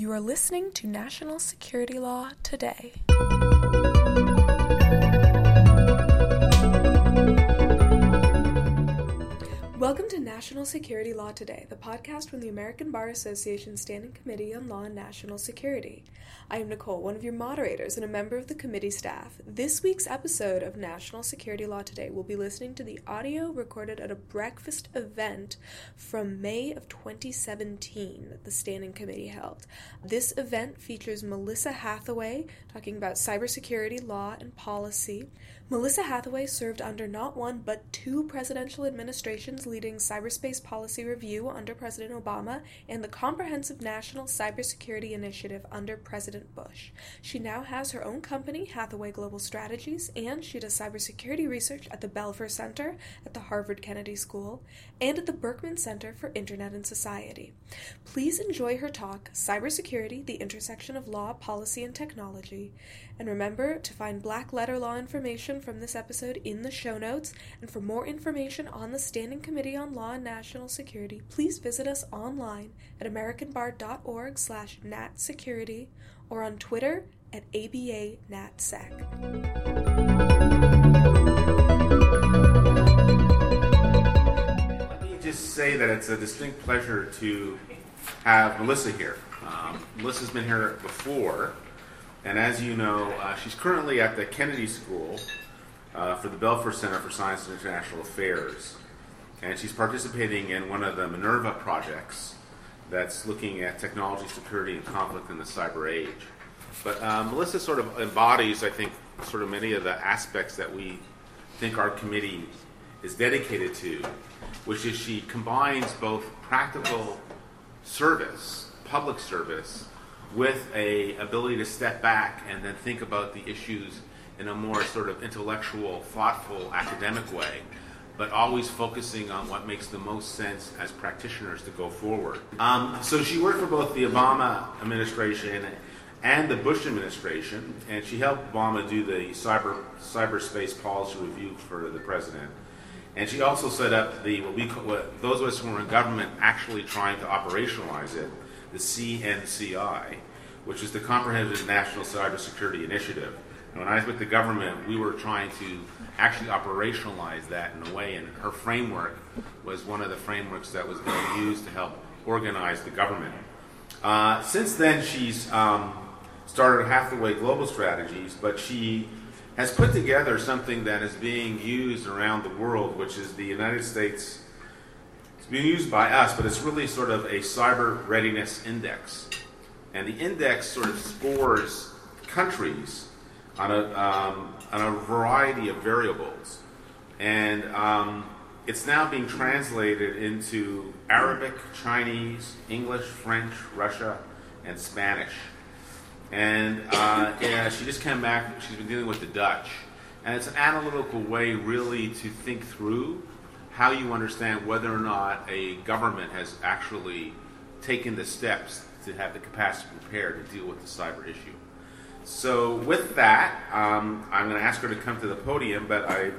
You are listening to National Security Law Today. Welcome to National Security Law Today, the podcast from the American Bar Association Standing Committee on Law and National Security. I am Nicole, one of your moderators and a member of the committee staff. This week's episode of National Security Law Today will be listening to the audio recorded at a breakfast event from May of 2017 that the Standing Committee held. This event features Melissa Hathaway talking about cybersecurity law and policy. Melissa Hathaway served under not one but two presidential administrations leading cyberspace policy review under President Obama and the Comprehensive National Cybersecurity Initiative under President Bush. She now has her own company, Hathaway Global Strategies, and she does cybersecurity research at the Belfer Center at the Harvard Kennedy School and at the Berkman Center for Internet and Society. Please enjoy her talk, Cybersecurity, the Intersection of Law, Policy, and Technology. And remember to find black letter law information from this episode in the show notes. And for more information on the Standing Committee on Law and National Security, please visit us online at americanbar.org slash natsecurity or on Twitter at ABANatSec. Let me just say that it's a distinct pleasure to have Melissa here. Um, Melissa's been here before, and as you know, uh, she's currently at the Kennedy School uh, for the Belfer Center for Science and International Affairs, and she's participating in one of the Minerva projects that's looking at technology security and conflict in the cyber age. But um, Melissa sort of embodies, I think, sort of many of the aspects that we think our committee is dedicated to, which is she combines both practical service, public service, with a ability to step back and then think about the issues in a more sort of intellectual, thoughtful, academic way, but always focusing on what makes the most sense as practitioners to go forward. Um, so she worked for both the Obama administration and the Bush administration, and she helped Obama do the cyber cyberspace policy review for the president. And she also set up the what we call, what those of us who were in government actually trying to operationalize it, the CNCI, which is the Comprehensive National Cybersecurity Initiative. And when I was with the government, we were trying to actually operationalize that in a way, and her framework was one of the frameworks that was being used to help organize the government. Uh, since then, she's um, started Hathaway Global Strategies, but she has put together something that is being used around the world, which is the United States. It's being used by us, but it's really sort of a cyber readiness index. And the index sort of scores countries on a, um, on a variety of variables. And um, it's now being translated into Arabic, Chinese, English, French, Russia, and Spanish. And uh, yeah, she just came back. She's been dealing with the Dutch, and it's an analytical way, really, to think through how you understand whether or not a government has actually taken the steps to have the capacity to prepare to deal with the cyber issue. So, with that, um, I'm going to ask her to come to the podium. But I,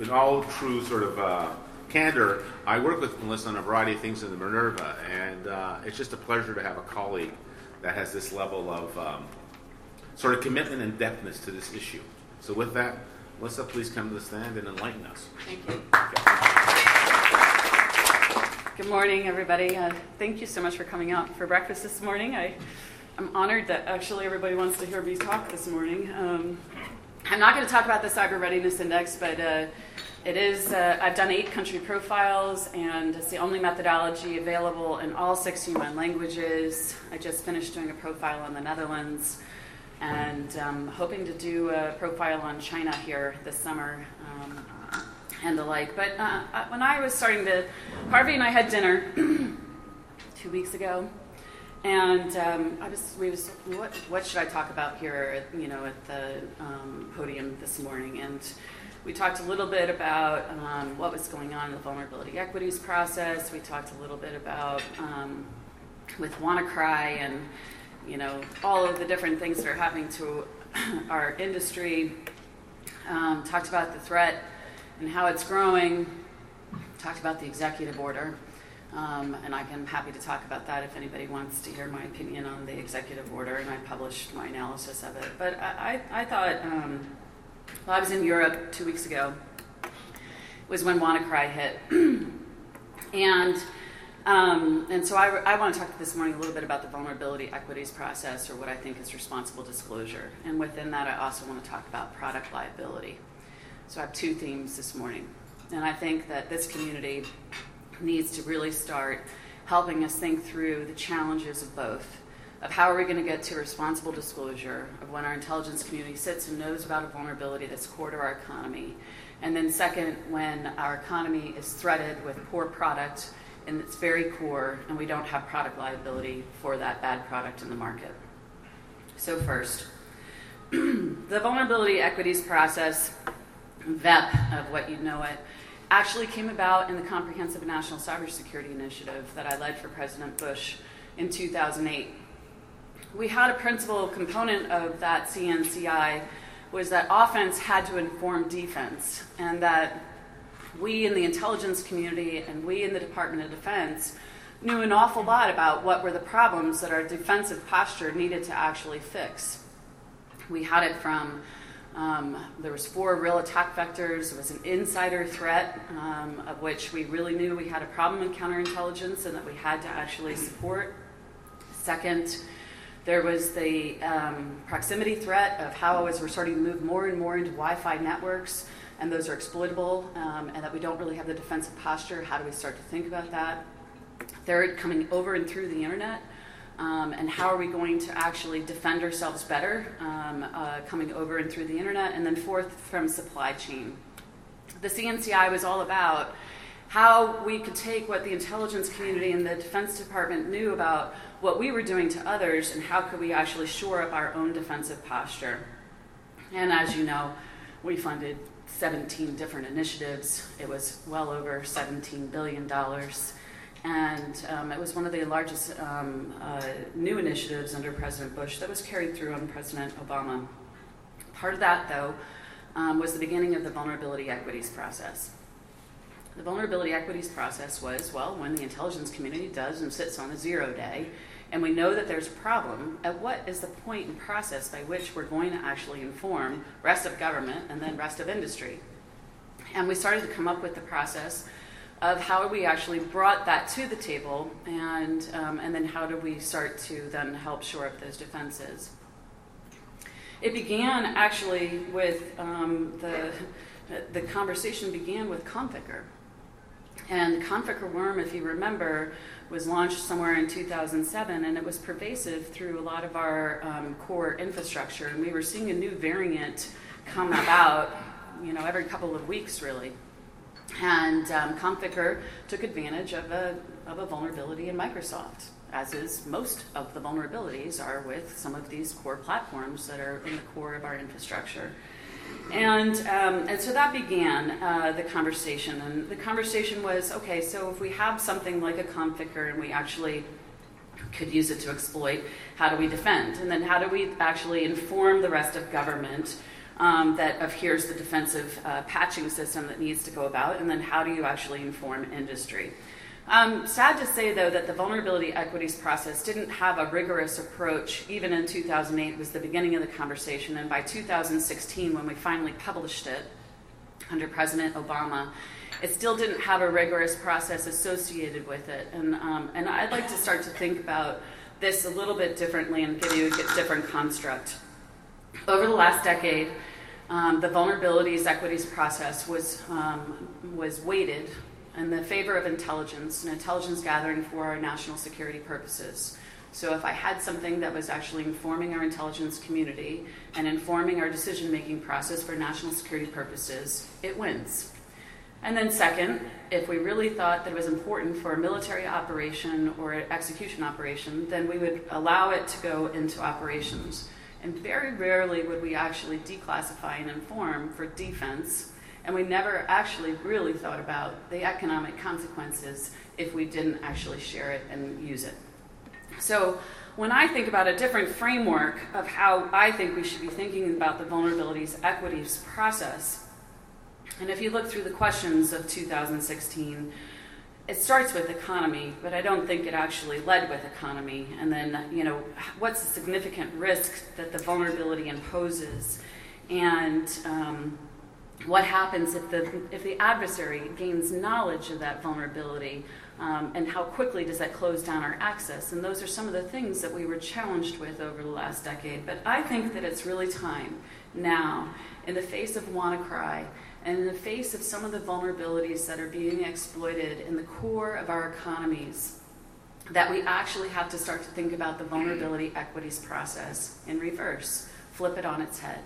in all true sort of uh, candor, I work with Melissa on a variety of things in the Minerva, and uh, it's just a pleasure to have a colleague that has this level of um, sort of commitment and depthness to this issue. So, with that, Melissa, please come to the stand and enlighten us. Thank you. Good morning, everybody. Uh, thank you so much for coming out for breakfast this morning. I, I'm honored that actually everybody wants to hear me talk this morning. Um, I'm not going to talk about the Cyber Readiness Index, but uh, it is, uh, I've done eight country profiles, and it's the only methodology available in all six human languages. I just finished doing a profile on the Netherlands, and um, hoping to do a profile on China here this summer. Um, and the like. But uh, when I was starting to, Harvey and I had dinner two weeks ago, and um, I was, we was, what, what should I talk about here, you know, at the um, podium this morning? And we talked a little bit about um, what was going on in the vulnerability equities process. We talked a little bit about um, with WannaCry and, you know, all of the different things that are happening to our industry. Um, talked about the threat and how it's growing. Talked about the executive order. Um, and I am happy to talk about that if anybody wants to hear my opinion on the executive order, and I published my analysis of it. But I, I, I thought, um, well, I was in Europe two weeks ago, was when WannaCry hit. and um, and so I, I want to talk this morning a little bit about the vulnerability equities process, or what I think is responsible disclosure. And within that, I also want to talk about product liability. So I have two themes this morning. And I think that this community needs to really start helping us think through the challenges of both. Of how are we going to get to responsible disclosure of when our intelligence community sits and knows about a vulnerability that's core to our economy. And then, second, when our economy is threaded with poor product in its very core, and we don't have product liability for that bad product in the market. So, first, the vulnerability equities process, VEP of what you know it, actually came about in the Comprehensive National Cybersecurity Initiative that I led for President Bush in 2008. We had a principal component of that CNCI was that offense had to inform defense, and that we in the intelligence community and we in the Department of Defense knew an awful lot about what were the problems that our defensive posture needed to actually fix. We had it from um, there was four real attack vectors. There was an insider threat, um, of which we really knew we had a problem in counterintelligence and that we had to actually support. Second, there was the um, proximity threat of how as we're starting to move more and more into Wi-Fi networks, and those are exploitable, um, and that we don't really have the defensive posture. How do we start to think about that? Third, coming over and through the internet. Um, and how are we going to actually defend ourselves better um, uh, coming over and through the internet? And then, fourth, from supply chain. The CNCI was all about how we could take what the intelligence community and the Defense Department knew about what we were doing to others and how could we actually shore up our own defensive posture. And as you know, we funded 17 different initiatives. It was well over $17 billion and um, it was one of the largest um, uh, new initiatives under President Bush that was carried through on President Obama. Part of that, though, um, was the beginning of the vulnerability equities process. The vulnerability equities process was well, when the intelligence community does and sits on a zero day, and we know that there's a problem, at what is the point and process by which we're going to actually inform rest of government and then rest of industry? And we started to come up with the process of how we actually brought that to the table, and um, and then how do we start to then help shore up those defenses. It began actually with um, the the conversation began with Conficker, and Conficker Worm, if you remember, was launched somewhere in 2007, and it was pervasive through a lot of our um, core infrastructure, and we were seeing a new variant come about, you know, every couple of weeks, really. And um, took advantage of a, of a vulnerability in Microsoft, as is most of the vulnerabilities are with some of these core platforms that are in the core of our infrastructure. And, um, and so that began uh, the conversation. And the conversation was okay, so if we have something like a Conficker and we actually could use it to exploit, how do we defend? And then how do we actually inform the rest of government um, that of here's the defensive uh, patching system that needs to go about, and then how do you actually inform industry? Um, sad to say, though, that the vulnerability equities process didn't have a rigorous approach. Even in 2008 was the beginning of the conversation, and by 2016, when we finally published it under President Obama, it still didn't have a rigorous process associated with it. And, um, and I'd like to start to think about this a little bit differently and give you a different construct. Over the last decade, um, the vulnerabilities equities process was, um, was weighted in the favor of intelligence and intelligence gathering for our national security purposes. So if I had something that was actually informing our intelligence community and informing our decision making process for national security purposes, it wins. And then, second, if we really thought that it was important for a military operation or execution operation, then we would allow it to go into operations. And very rarely would we actually declassify and inform for defense. And we never actually really thought about the economic consequences if we didn't actually share it and use it. So, when I think about a different framework of how I think we should be thinking about the vulnerabilities equities process, and if you look through the questions of 2016, it starts with economy, but I don't think it actually led with economy. And then, you know, what's the significant risk that the vulnerability imposes? And um, what happens if the, if the adversary gains knowledge of that vulnerability? Um, and how quickly does that close down our access? And those are some of the things that we were challenged with over the last decade. But I think that it's really time now, in the face of WannaCry, and in the face of some of the vulnerabilities that are being exploited in the core of our economies, that we actually have to start to think about the vulnerability equities process in reverse, flip it on its head.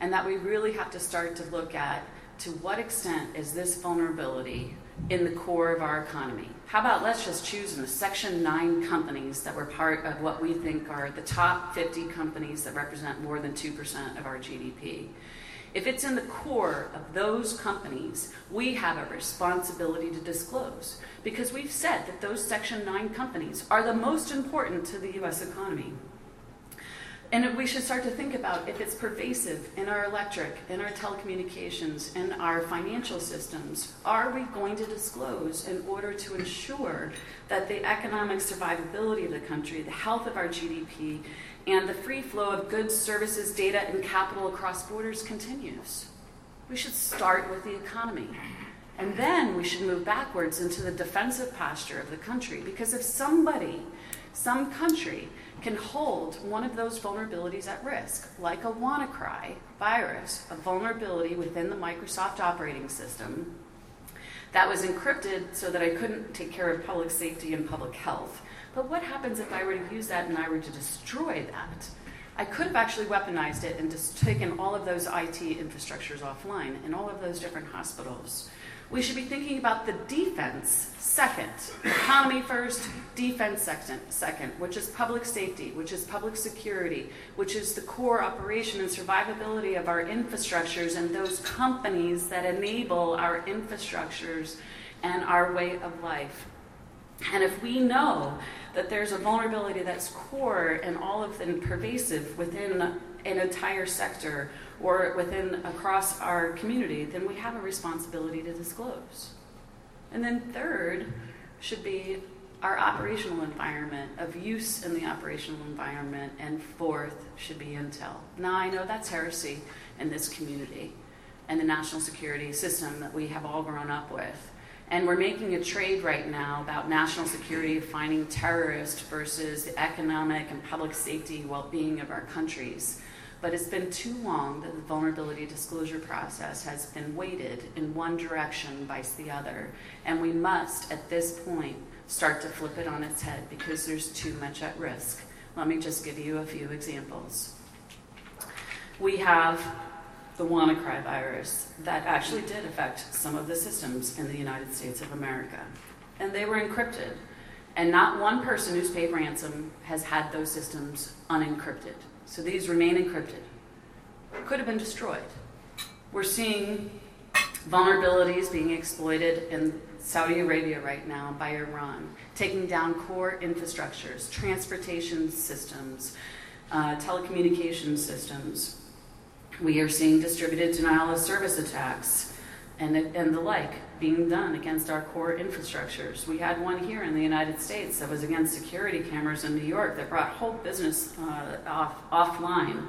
And that we really have to start to look at to what extent is this vulnerability in the core of our economy? How about let's just choose in the Section 9 companies that were part of what we think are the top 50 companies that represent more than 2% of our GDP. If it's in the core of those companies, we have a responsibility to disclose because we've said that those Section 9 companies are the most important to the US economy. And we should start to think about if it's pervasive in our electric, in our telecommunications, in our financial systems, are we going to disclose in order to ensure that the economic survivability of the country, the health of our GDP, and the free flow of goods, services, data, and capital across borders continues. We should start with the economy. And then we should move backwards into the defensive posture of the country. Because if somebody, some country, can hold one of those vulnerabilities at risk, like a WannaCry virus, a vulnerability within the Microsoft operating system that was encrypted so that I couldn't take care of public safety and public health, but what happens if I were to use that and I were to destroy that? I could have actually weaponized it and just taken all of those IT infrastructures offline in all of those different hospitals. We should be thinking about the defense second, economy first, defense second, second, which is public safety, which is public security, which is the core operation and survivability of our infrastructures and those companies that enable our infrastructures and our way of life. And if we know that there's a vulnerability that's core and all of them pervasive within an entire sector or within across our community, then we have a responsibility to disclose. And then third should be our operational environment of use in the operational environment, and fourth should be intel. Now I know that's heresy in this community and the national security system that we have all grown up with. And we're making a trade right now about national security, finding terrorists versus the economic and public safety well being of our countries. But it's been too long that the vulnerability disclosure process has been weighted in one direction vice the other. And we must, at this point, start to flip it on its head because there's too much at risk. Let me just give you a few examples. We have the WannaCry virus that actually did affect some of the systems in the United States of America. And they were encrypted. And not one person who's paid ransom has had those systems unencrypted. So these remain encrypted. Could have been destroyed. We're seeing vulnerabilities being exploited in Saudi Arabia right now by Iran, taking down core infrastructures, transportation systems, uh, telecommunication systems, we are seeing distributed denial of service attacks and, and the like being done against our core infrastructures. We had one here in the United States that was against security cameras in New York that brought whole business uh, off, offline.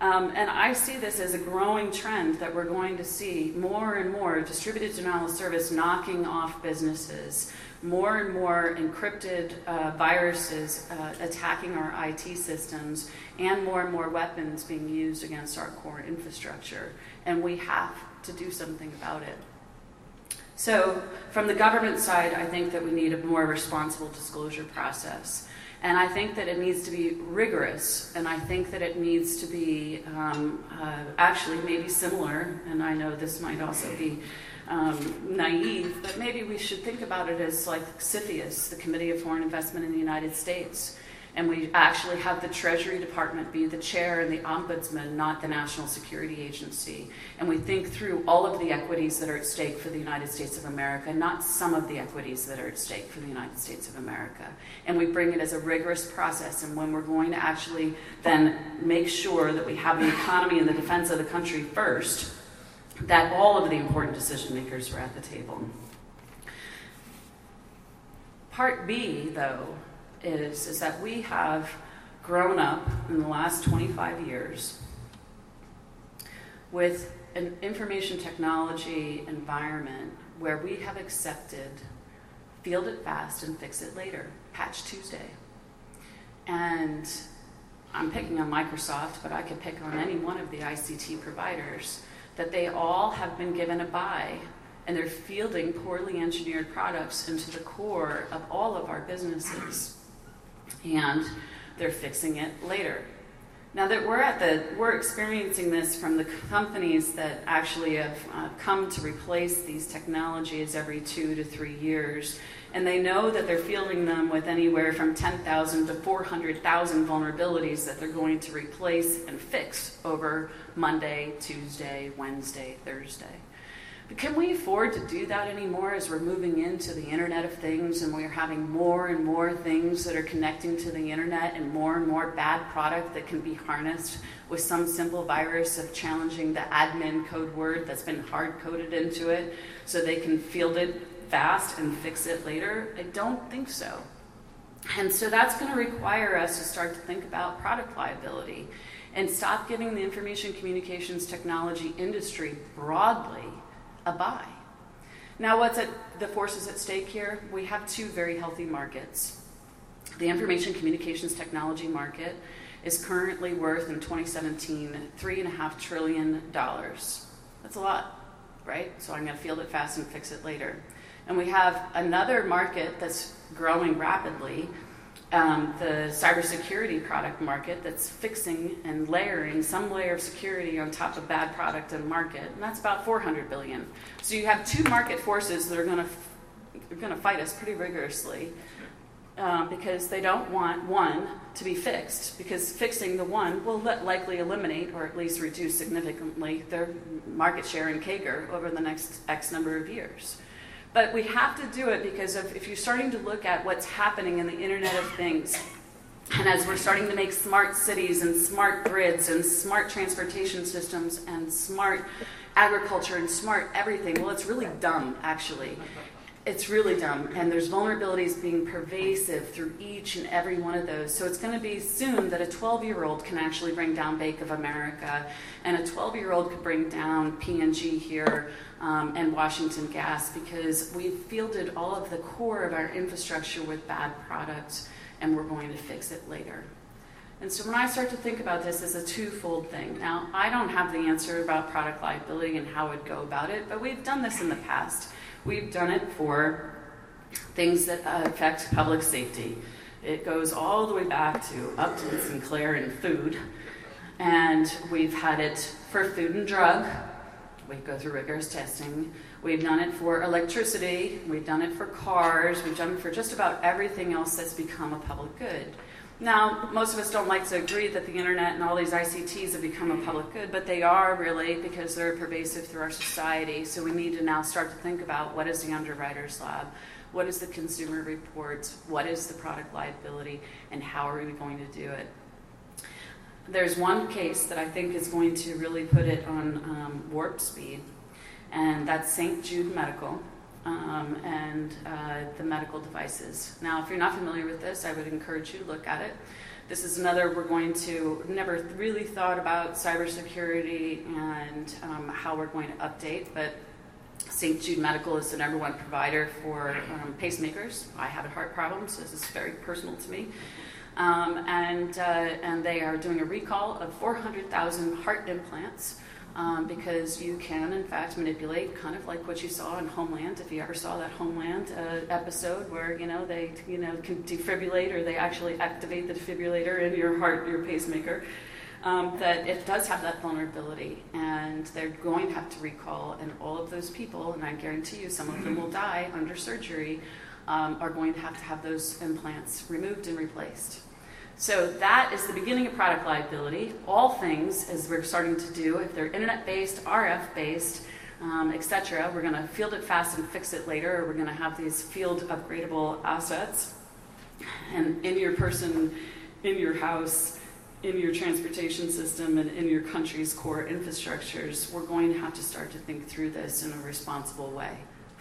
Um, and I see this as a growing trend that we're going to see more and more distributed denial of service knocking off businesses, more and more encrypted uh, viruses uh, attacking our IT systems, and more and more weapons being used against our core infrastructure. And we have to do something about it. So, from the government side, I think that we need a more responsible disclosure process. And I think that it needs to be rigorous, and I think that it needs to be um, uh, actually maybe similar, and I know this might also be um, naive, but maybe we should think about it as like CFIUS, the Committee of Foreign Investment in the United States. And we actually have the Treasury Department be the chair and the ombudsman, not the National Security Agency. And we think through all of the equities that are at stake for the United States of America, not some of the equities that are at stake for the United States of America. And we bring it as a rigorous process. And when we're going to actually then make sure that we have the economy and the defense of the country first, that all of the important decision makers were at the table. Part B, though, is, is that we have grown up in the last 25 years with an information technology environment where we have accepted field it fast and fix it later, Patch Tuesday. And I'm picking on Microsoft, but I could pick on any one of the ICT providers, that they all have been given a bye and they're fielding poorly engineered products into the core of all of our businesses. And they're fixing it later. Now that we're at the, we're experiencing this from the companies that actually have uh, come to replace these technologies every two to three years, and they know that they're fielding them with anywhere from 10,000 to 400,000 vulnerabilities that they're going to replace and fix over Monday, Tuesday, Wednesday, Thursday. Can we afford to do that anymore as we're moving into the Internet of Things and we're having more and more things that are connecting to the Internet and more and more bad product that can be harnessed with some simple virus of challenging the admin code word that's been hard coded into it so they can field it fast and fix it later? I don't think so. And so that's going to require us to start to think about product liability and stop giving the information communications technology industry broadly a bye. Now, what's at the forces at stake here? We have two very healthy markets. The information communications technology market is currently worth in 2017 $3.5 trillion. That's a lot, right? So I'm going to field it fast and fix it later. And we have another market that's growing rapidly um, the cybersecurity product market that's fixing and layering some layer of security on top of bad product and market, and that's about 400 billion. So you have two market forces that are going to going to fight us pretty rigorously um, because they don't want one to be fixed because fixing the one will likely eliminate or at least reduce significantly their market share in CAGR over the next X number of years. But we have to do it because if you're starting to look at what's happening in the Internet of Things, and as we're starting to make smart cities and smart grids and smart transportation systems and smart agriculture and smart everything, well, it's really dumb, actually. It's really dumb. And there's vulnerabilities being pervasive through each and every one of those. So it's going to be soon that a 12 year old can actually bring down Bank of America, and a 12 year old could bring down P&G here um, and Washington Gas because we've fielded all of the core of our infrastructure with bad products and we're going to fix it later. And so when I start to think about this as a twofold thing, now I don't have the answer about product liability and how we'd go about it, but we've done this in the past. We've done it for things that uh, affect public safety. It goes all the way back to Upton Sinclair and food, and we've had it for food and drug, we go through rigorous testing. We've done it for electricity, we've done it for cars, we've done it for just about everything else that's become a public good. Now, most of us don't like to agree that the internet and all these ICTs have become a public good, but they are really because they're pervasive through our society. So we need to now start to think about what is the underwriter's lab, what is the consumer reports, what is the product liability, and how are we going to do it there's one case that I think is going to really put it on um, warp speed, and that's St. Jude Medical um, and uh, the medical devices. Now, if you're not familiar with this, I would encourage you to look at it. This is another, we're going to, never really thought about cybersecurity and um, how we're going to update, but St. Jude Medical is the number one provider for um, pacemakers. I have a heart problem, so this is very personal to me. Um, and, uh, and they are doing a recall of 400,000 heart implants um, because you can, in fact, manipulate, kind of like what you saw in Homeland. If you ever saw that Homeland uh, episode where you know they you know can defibrillate or they actually activate the defibrillator in your heart, your pacemaker. Um, that it does have that vulnerability, and they're going to have to recall, and all of those people, and I guarantee you, some of them will die under surgery, um, are going to have to have those implants removed and replaced. So that is the beginning of product liability. All things, as we're starting to do, if they're internet-based, RF-based, um, etc., we're going to field it fast and fix it later, or we're going to have these field upgradable assets. And in your person, in your house, in your transportation system, and in your country's core infrastructures, we're going to have to start to think through this in a responsible way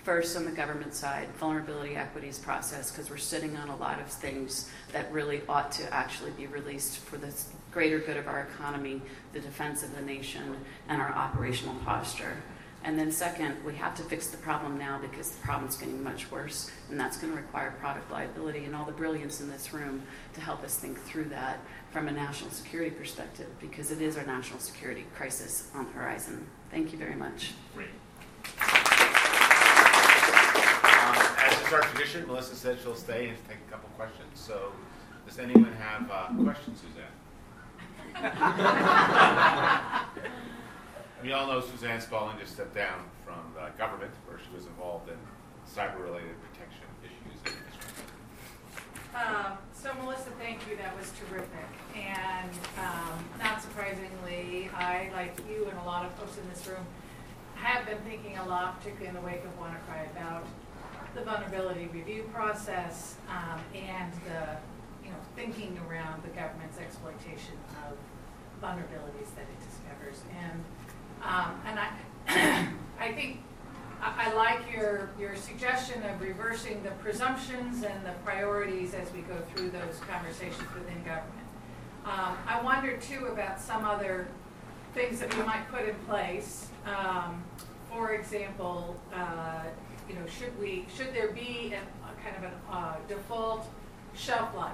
First, on the government side, vulnerability equities process, because we're sitting on a lot of things that really ought to actually be released for the greater good of our economy, the defense of the nation, and our operational posture. And then, second, we have to fix the problem now because the problem's getting much worse, and that's going to require product liability and all the brilliance in this room to help us think through that from a national security perspective because it is our national security crisis on the horizon. Thank you very much. Great. Is our tradition, Melissa said she'll stay and take a couple questions. So, does anyone have uh, questions, Suzanne? we all know Suzanne Spalding just stepped down from the government, where she was involved in cyber-related protection issues. Um, so Melissa, thank you. That was terrific. And um, not surprisingly, I, like you and a lot of folks in this room, have been thinking a lot, particularly in the wake of WannaCry, about the vulnerability review process um, and the you know thinking around the government's exploitation of vulnerabilities that it discovers. And um, and I I think I, I like your your suggestion of reversing the presumptions and the priorities as we go through those conversations within government. Um, I wonder too about some other things that we might put in place. Um, for example, uh, you know, should we, should there be a, kind of a uh, default shelf life?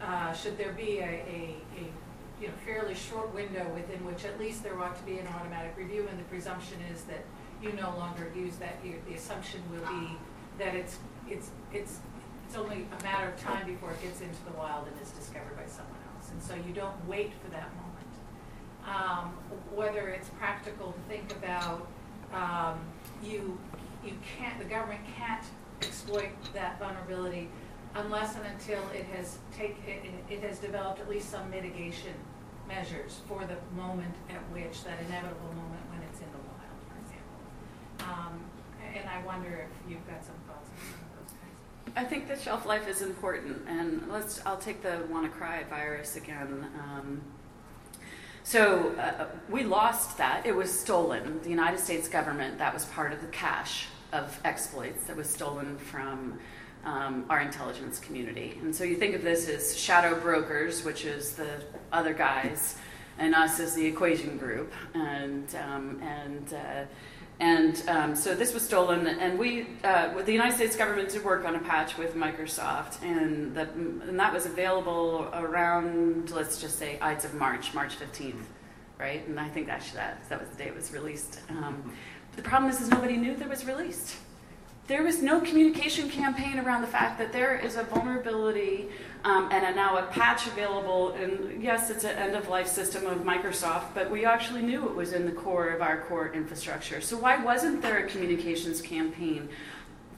Uh, should there be a, a, a, you know, fairly short window within which at least there ought to be an automatic review and the presumption is that you no longer use that, you, the assumption will be that it's, it's, it's, it's only a matter of time before it gets into the wild and is discovered by someone else. And so you don't wait for that moment. Um, whether it's practical to think about um, you you can't, the government can't exploit that vulnerability unless and until it has take, it, it has developed at least some mitigation measures for the moment at which, that inevitable moment when it's in the wild, for example. Um, and I wonder if you've got some thoughts on some of those kinds. I think the shelf life is important, and let's. I'll take the WannaCry virus again. Um, so uh, we lost that. It was stolen. The United States government, that was part of the cache of exploits that was stolen from um, our intelligence community. And so you think of this as shadow brokers, which is the other guys, and us as the equation group. And, um, and, uh, and um, so this was stolen, and we, uh, the United States government did work on a patch with Microsoft, and, the, and that was available around, let's just say, Ides of March, March 15th, right? And I think that, that, that was the day it was released. Um, the problem is, is nobody knew that it was released. There was no communication campaign around the fact that there is a vulnerability um, and a, now a patch available. And yes, it's an end of life system of Microsoft, but we actually knew it was in the core of our core infrastructure. So why wasn't there a communications campaign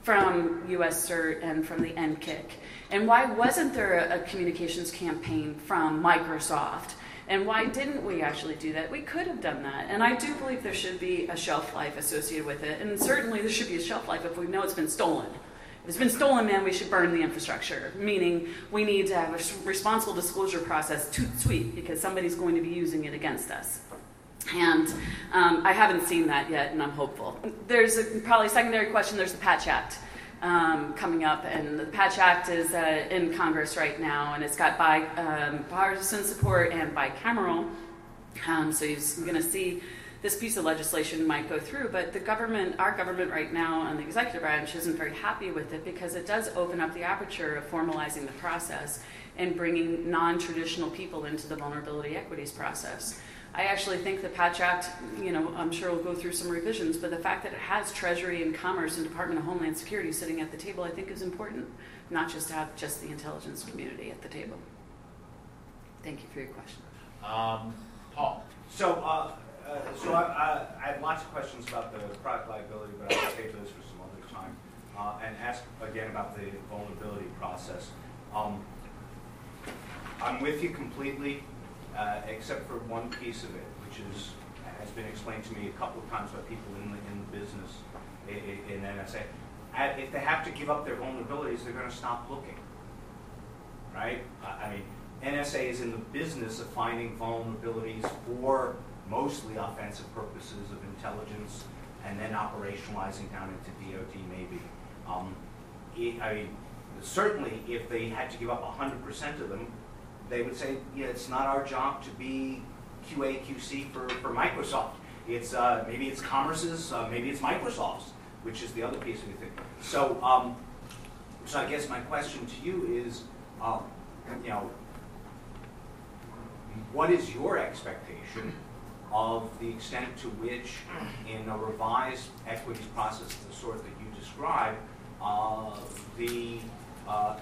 from US CERT and from the NCCIC? And why wasn't there a, a communications campaign from Microsoft? And why didn't we actually do that? We could have done that. And I do believe there should be a shelf life associated with it. And certainly there should be a shelf life if we know it's been stolen. If it's been stolen, man, we should burn the infrastructure, meaning we need to have a responsible disclosure process to sweet because somebody's going to be using it against us. And um, I haven't seen that yet, and I'm hopeful. There's a, probably a secondary question there's the Patch Act um, coming up, and the Patch Act is uh, in Congress right now, and it's got bipartisan um, support and bicameral. Um, so you're going to see this piece of legislation might go through, but the government, our government right now, and the executive branch isn't very happy with it because it does open up the aperture of formalizing the process and bringing non-traditional people into the vulnerability equities process. I actually think the Patch Act, you know, I'm sure will go through some revisions, but the fact that it has Treasury and Commerce and Department of Homeland Security sitting at the table, I think is important, not just to have just the intelligence community at the table. Thank you for your question. Um, Paul. So, uh, uh, so I, I, I, have lots of questions about the product liability, but I'll save those for some other time. Uh, and ask again about the vulnerability process. Um, I'm with you completely uh, except for one piece of it, which is has been explained to me a couple of times by people in the in the business in, in NSA. If they have to give up their vulnerabilities, they're going to stop looking, right? I mean, NSA is in the business of finding vulnerabilities for mostly offensive purposes of intelligence and then operationalizing down into DoD maybe. Um, it, I mean, certainly if they had to give up 100% of them, they would say, yeah, it's not our job to be QA, QC for, for Microsoft. It's, uh, maybe it's Commerce's, uh, maybe it's Microsoft's, which is the other piece of the thing. So, um, so I guess my question to you is, um, you know, what is your expectation of the extent to which, in a revised equities process of the sort that you described, uh, the uh,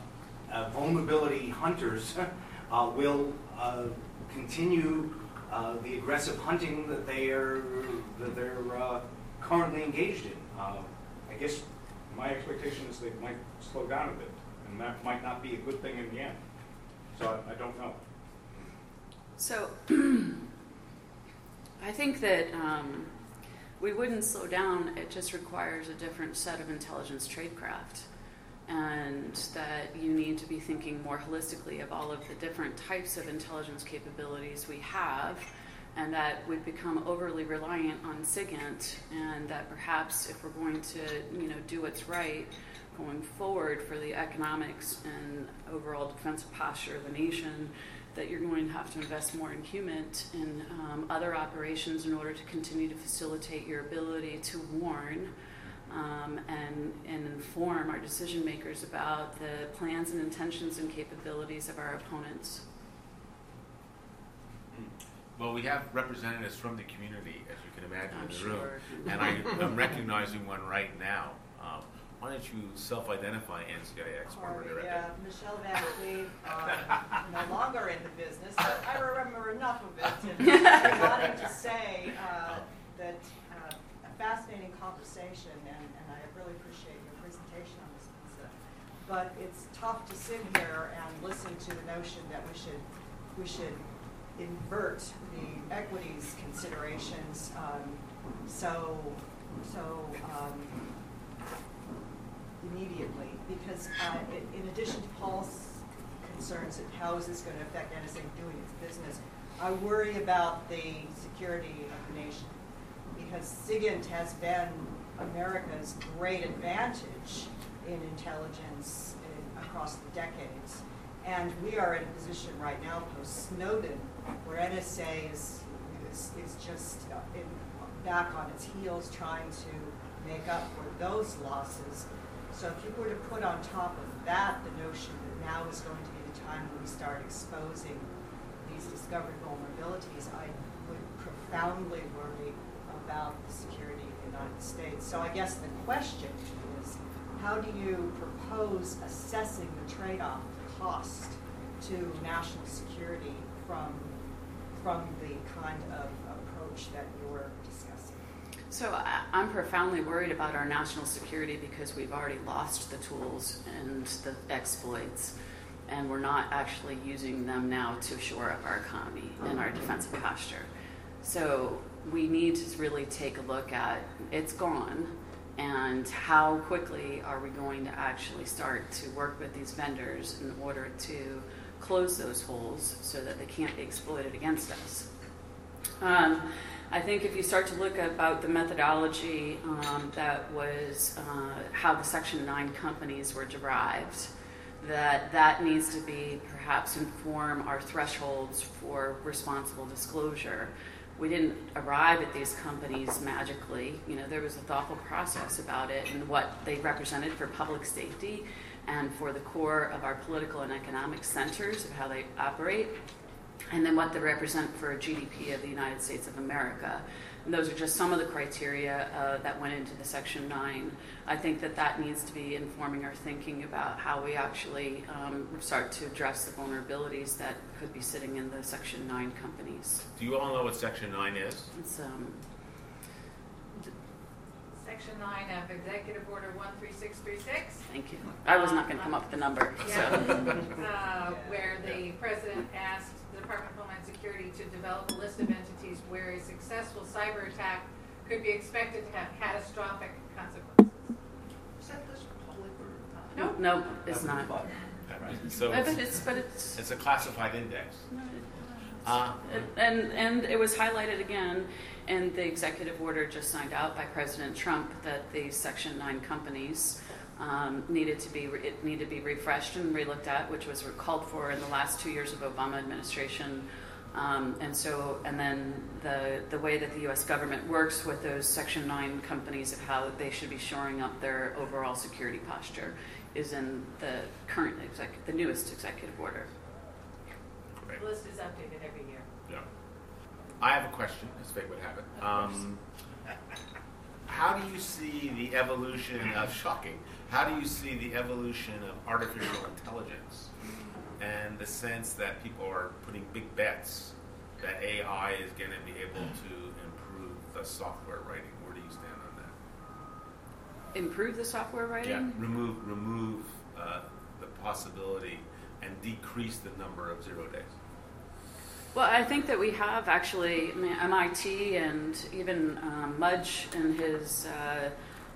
uh, vulnerability hunters uh, will uh, continue uh, the aggressive hunting that they are that they're currently engaged in. I guess my expectation is they might slow down a bit, and that might not be a good thing in the end. So I, I don't know. So, I think that um, we wouldn't slow down. It just requires a different set of intelligence tradecraft, and that you need to be thinking more holistically of all of the different types of intelligence capabilities we have, and that we've become overly reliant on SIGINT, and that perhaps if we're going to, you know, do what's right going forward for the economics and overall defensive posture of the nation that you're going to have to invest more in HUMINT and um, other operations in order to continue to facilitate your ability to warn um, and, and inform our decision makers about the plans and intentions and capabilities of our opponents. Well, we have representatives from the community, as you can imagine, I'm in the room. And I, I'm recognizing one right now. Um, why don't you self-identify, former Sorry, director? yeah, Michelle Van Cleave, um, no longer in the business, but I remember enough of it and wanting to say uh, that uh, a fascinating conversation, and, and I really appreciate your presentation on this. But it's tough to sit here and listen to the notion that we should we should invert the equities considerations. Um, so so. Um, immediately because uh, in, in addition to Paul's concerns of how is this going to affect NSA doing its business, I worry about the security of the nation because SIGINT has been America's great advantage in intelligence in, across the decades. And we are in a position right now, post Snowden, where NSA is, is, is just uh, in, back on its heels trying to make up for those losses. So if you were to put on top of that the notion that now is going to be the time when we start exposing these discovered vulnerabilities, I would profoundly worry about the security of the United States. So I guess the question is, how do you propose assessing the trade-off, cost to national security from, from the kind of approach that you're discussing? So I, I'm profoundly worried about our national security because we've already lost the tools and the exploits, and we're not actually using them now to shore up our economy and our defensive posture. So we need to really take a look at it's gone and how quickly are we going to actually start to work with these vendors in order to close those holes so that they can't be exploited against us. Um, I think if you start to look about the methodology um, that was uh, how the Section 9 companies were derived, that that needs to be perhaps inform our thresholds for responsible disclosure. We didn't arrive at these companies magically. You know, there was a thoughtful process about it and what they represented for public safety and for the core of our political and economic centers of how they operate and then what they represent for GDP of the United States of America. And those are just some of the criteria uh, that went into the Section 9. I think that that needs to be informing our thinking about how we actually um, start to address the vulnerabilities that could be sitting in the Section 9 companies. Do you all know what Section 9 is? It's, um, Section nine of Executive Order one three six three six. thank you. I was not going to come up with the number. Yeah, So. uh, where the president asked the Department of Homeland Security to develop a list of entities where a successful cyber attack could be expected to have catastrophic consequences. Is that this public or? No, No, it's not. So Uh, But it's, it's, but it's, it's a classified index. Uh, And, and it was highlighted again in the executive order just signed out by President Trump that the Section 9 companies um, needed to be, re- it needed to be refreshed and relooked at, which was called for in the last two years of Obama administration. Um, and so, and then the, the way that the U.S. government works with those Section 9 companies of how they should be shoring up their overall security posture is in the current exec, the newest executive order. great. The list is updated every year. Yeah. I have a question, as fate would have it. Um, how do you see the evolution of shocking? How do you see the evolution of artificial intelligence and the sense that people are putting big bets that AI is going to be able to improve the software writing? Where do you stand on that? Improve the software writing? Yeah, remove remove uh, the possibility and decrease the number of zero days. Well, I think that we have actually, I mean, MIT and even um, Mudge and his uh,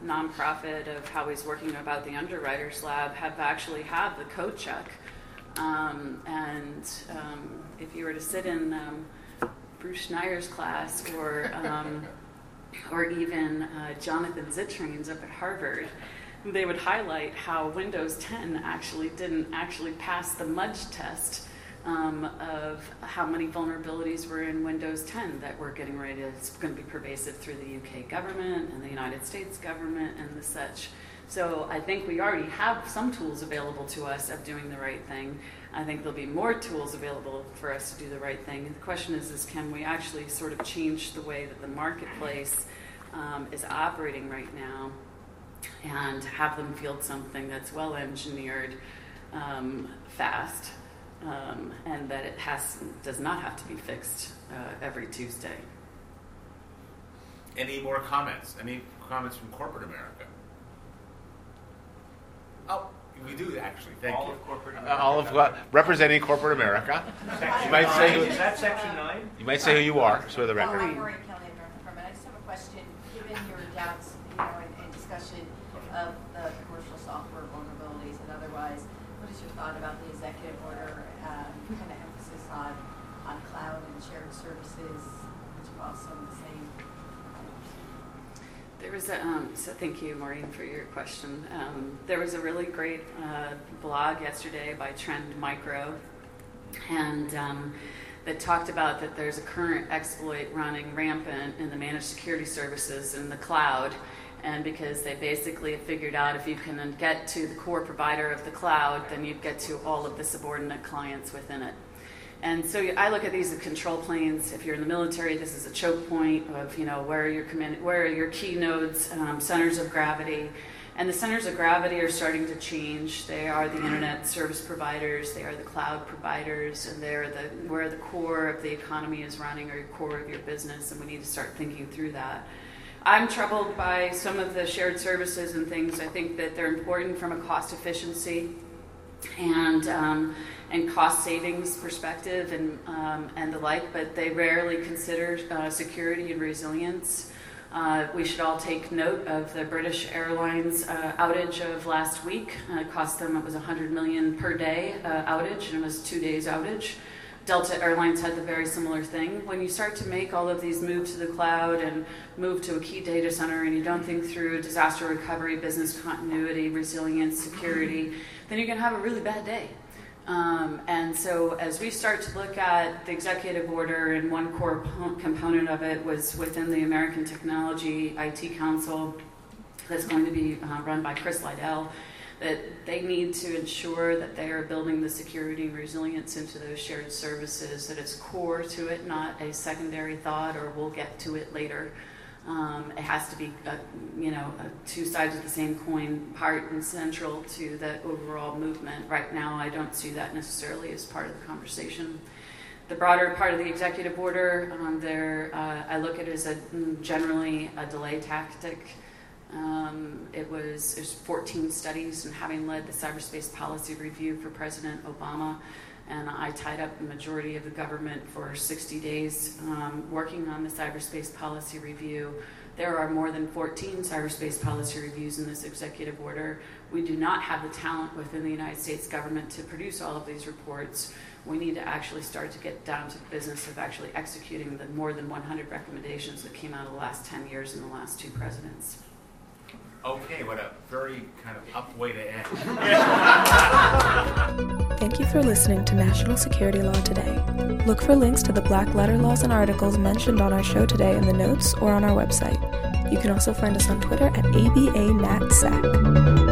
nonprofit of how he's working about the underwriters lab have actually have the code check. Um, and um, if you were to sit in um, Bruce Schneier's class or um, or even uh, Jonathan Zittrain's up at Harvard, they would highlight how Windows 10 actually didn't actually pass the Mudge test um, of how many vulnerabilities were in Windows 10 that were getting ready to, it's going to be pervasive through the UK government and the United States government and the such. So I think we already have some tools available to us of doing the right thing. I think there'll be more tools available for us to do the right thing. The question is, is can we actually sort of change the way that the marketplace um, is operating right now and have them field something that's well engineered, um, fast, um, and that it has does not have to be fixed uh, every Tuesday. Any more comments? Any comments from corporate America? Oh, we do actually. Thank All you. of corporate Uh, all of what representing corporate America. You might say nine, who- Is that section nine? You might say who you are, so the Well, record. I'm Maureen Kelly, American Permit. I just have a question, given your doubts, you know, and, and discussion of the commercial software vulnerabilities and otherwise, what is your thought about the executive order, um, kind of emphasis on, on cloud and shared which are also in the same? There was a, um, so thank you, Maureen, for your question. Um, there was a really great uh, blog yesterday by Trend Micro, and um, that talked about that there's a current exploit running rampant in the managed security services in the cloud. And because they basically figured out if you can get to the core provider of the cloud, then you get to all of the subordinate clients within it. And so I look at these as control planes. If you're in the military, this is a choke point of you know where are your command, where are your key nodes, um, centers of gravity, and the centers of gravity are starting to change. They are the internet service providers, they are the cloud providers, and they're the where the core of the economy is running or core of your business. And we need to start thinking through that. I'm troubled by some of the shared services and things. I think that they're important from a cost efficiency and um, and cost savings perspective and um, and the like, but they rarely consider uh, security and resilience. Uh, we should all take note of the British Airlines uh, outage of last week. Uh, it cost them it was 100 million per day uh, outage, and it was two days outage. Delta Airlines had the very similar thing. When you start to make all of these moves to the cloud and move to a key data center, and you don't think through disaster recovery, business continuity, resilience, security, then you're going to have a really bad day. Um, and so, as we start to look at the executive order, and one core po- component of it was within the American Technology IT Council, that's going to be uh, run by Chris Liddell, that they need to ensure that they are building the security and resilience into those shared services, that it's core to it, not a secondary thought or we'll get to it later. Um, it has to be, a, you know, a two sides of the same coin, part and central to the overall movement. Right now, I don't see that necessarily as part of the conversation. The broader part of the executive order, um, there, uh, I look at it as a generally a delay tactic. Um, it was there's 14 studies, and having led the cyberspace policy review for President Obama, and I tied up the majority of the government for 60 days um, working on the cyberspace policy review. There are more than 14 cyberspace policy reviews in this executive order. We do not have the talent within the United States government to produce all of these reports. We need to actually start to get down to the business of actually executing the more than 100 recommendations that came out of the last 10 years and the last two presidents. Okay, what a very kind of up way to end. Thank you for listening to National Security Law Today. Look for links to the black letter laws and articles mentioned on our show today in the notes or on our website. You can also find us on Twitter at ABANatSAC.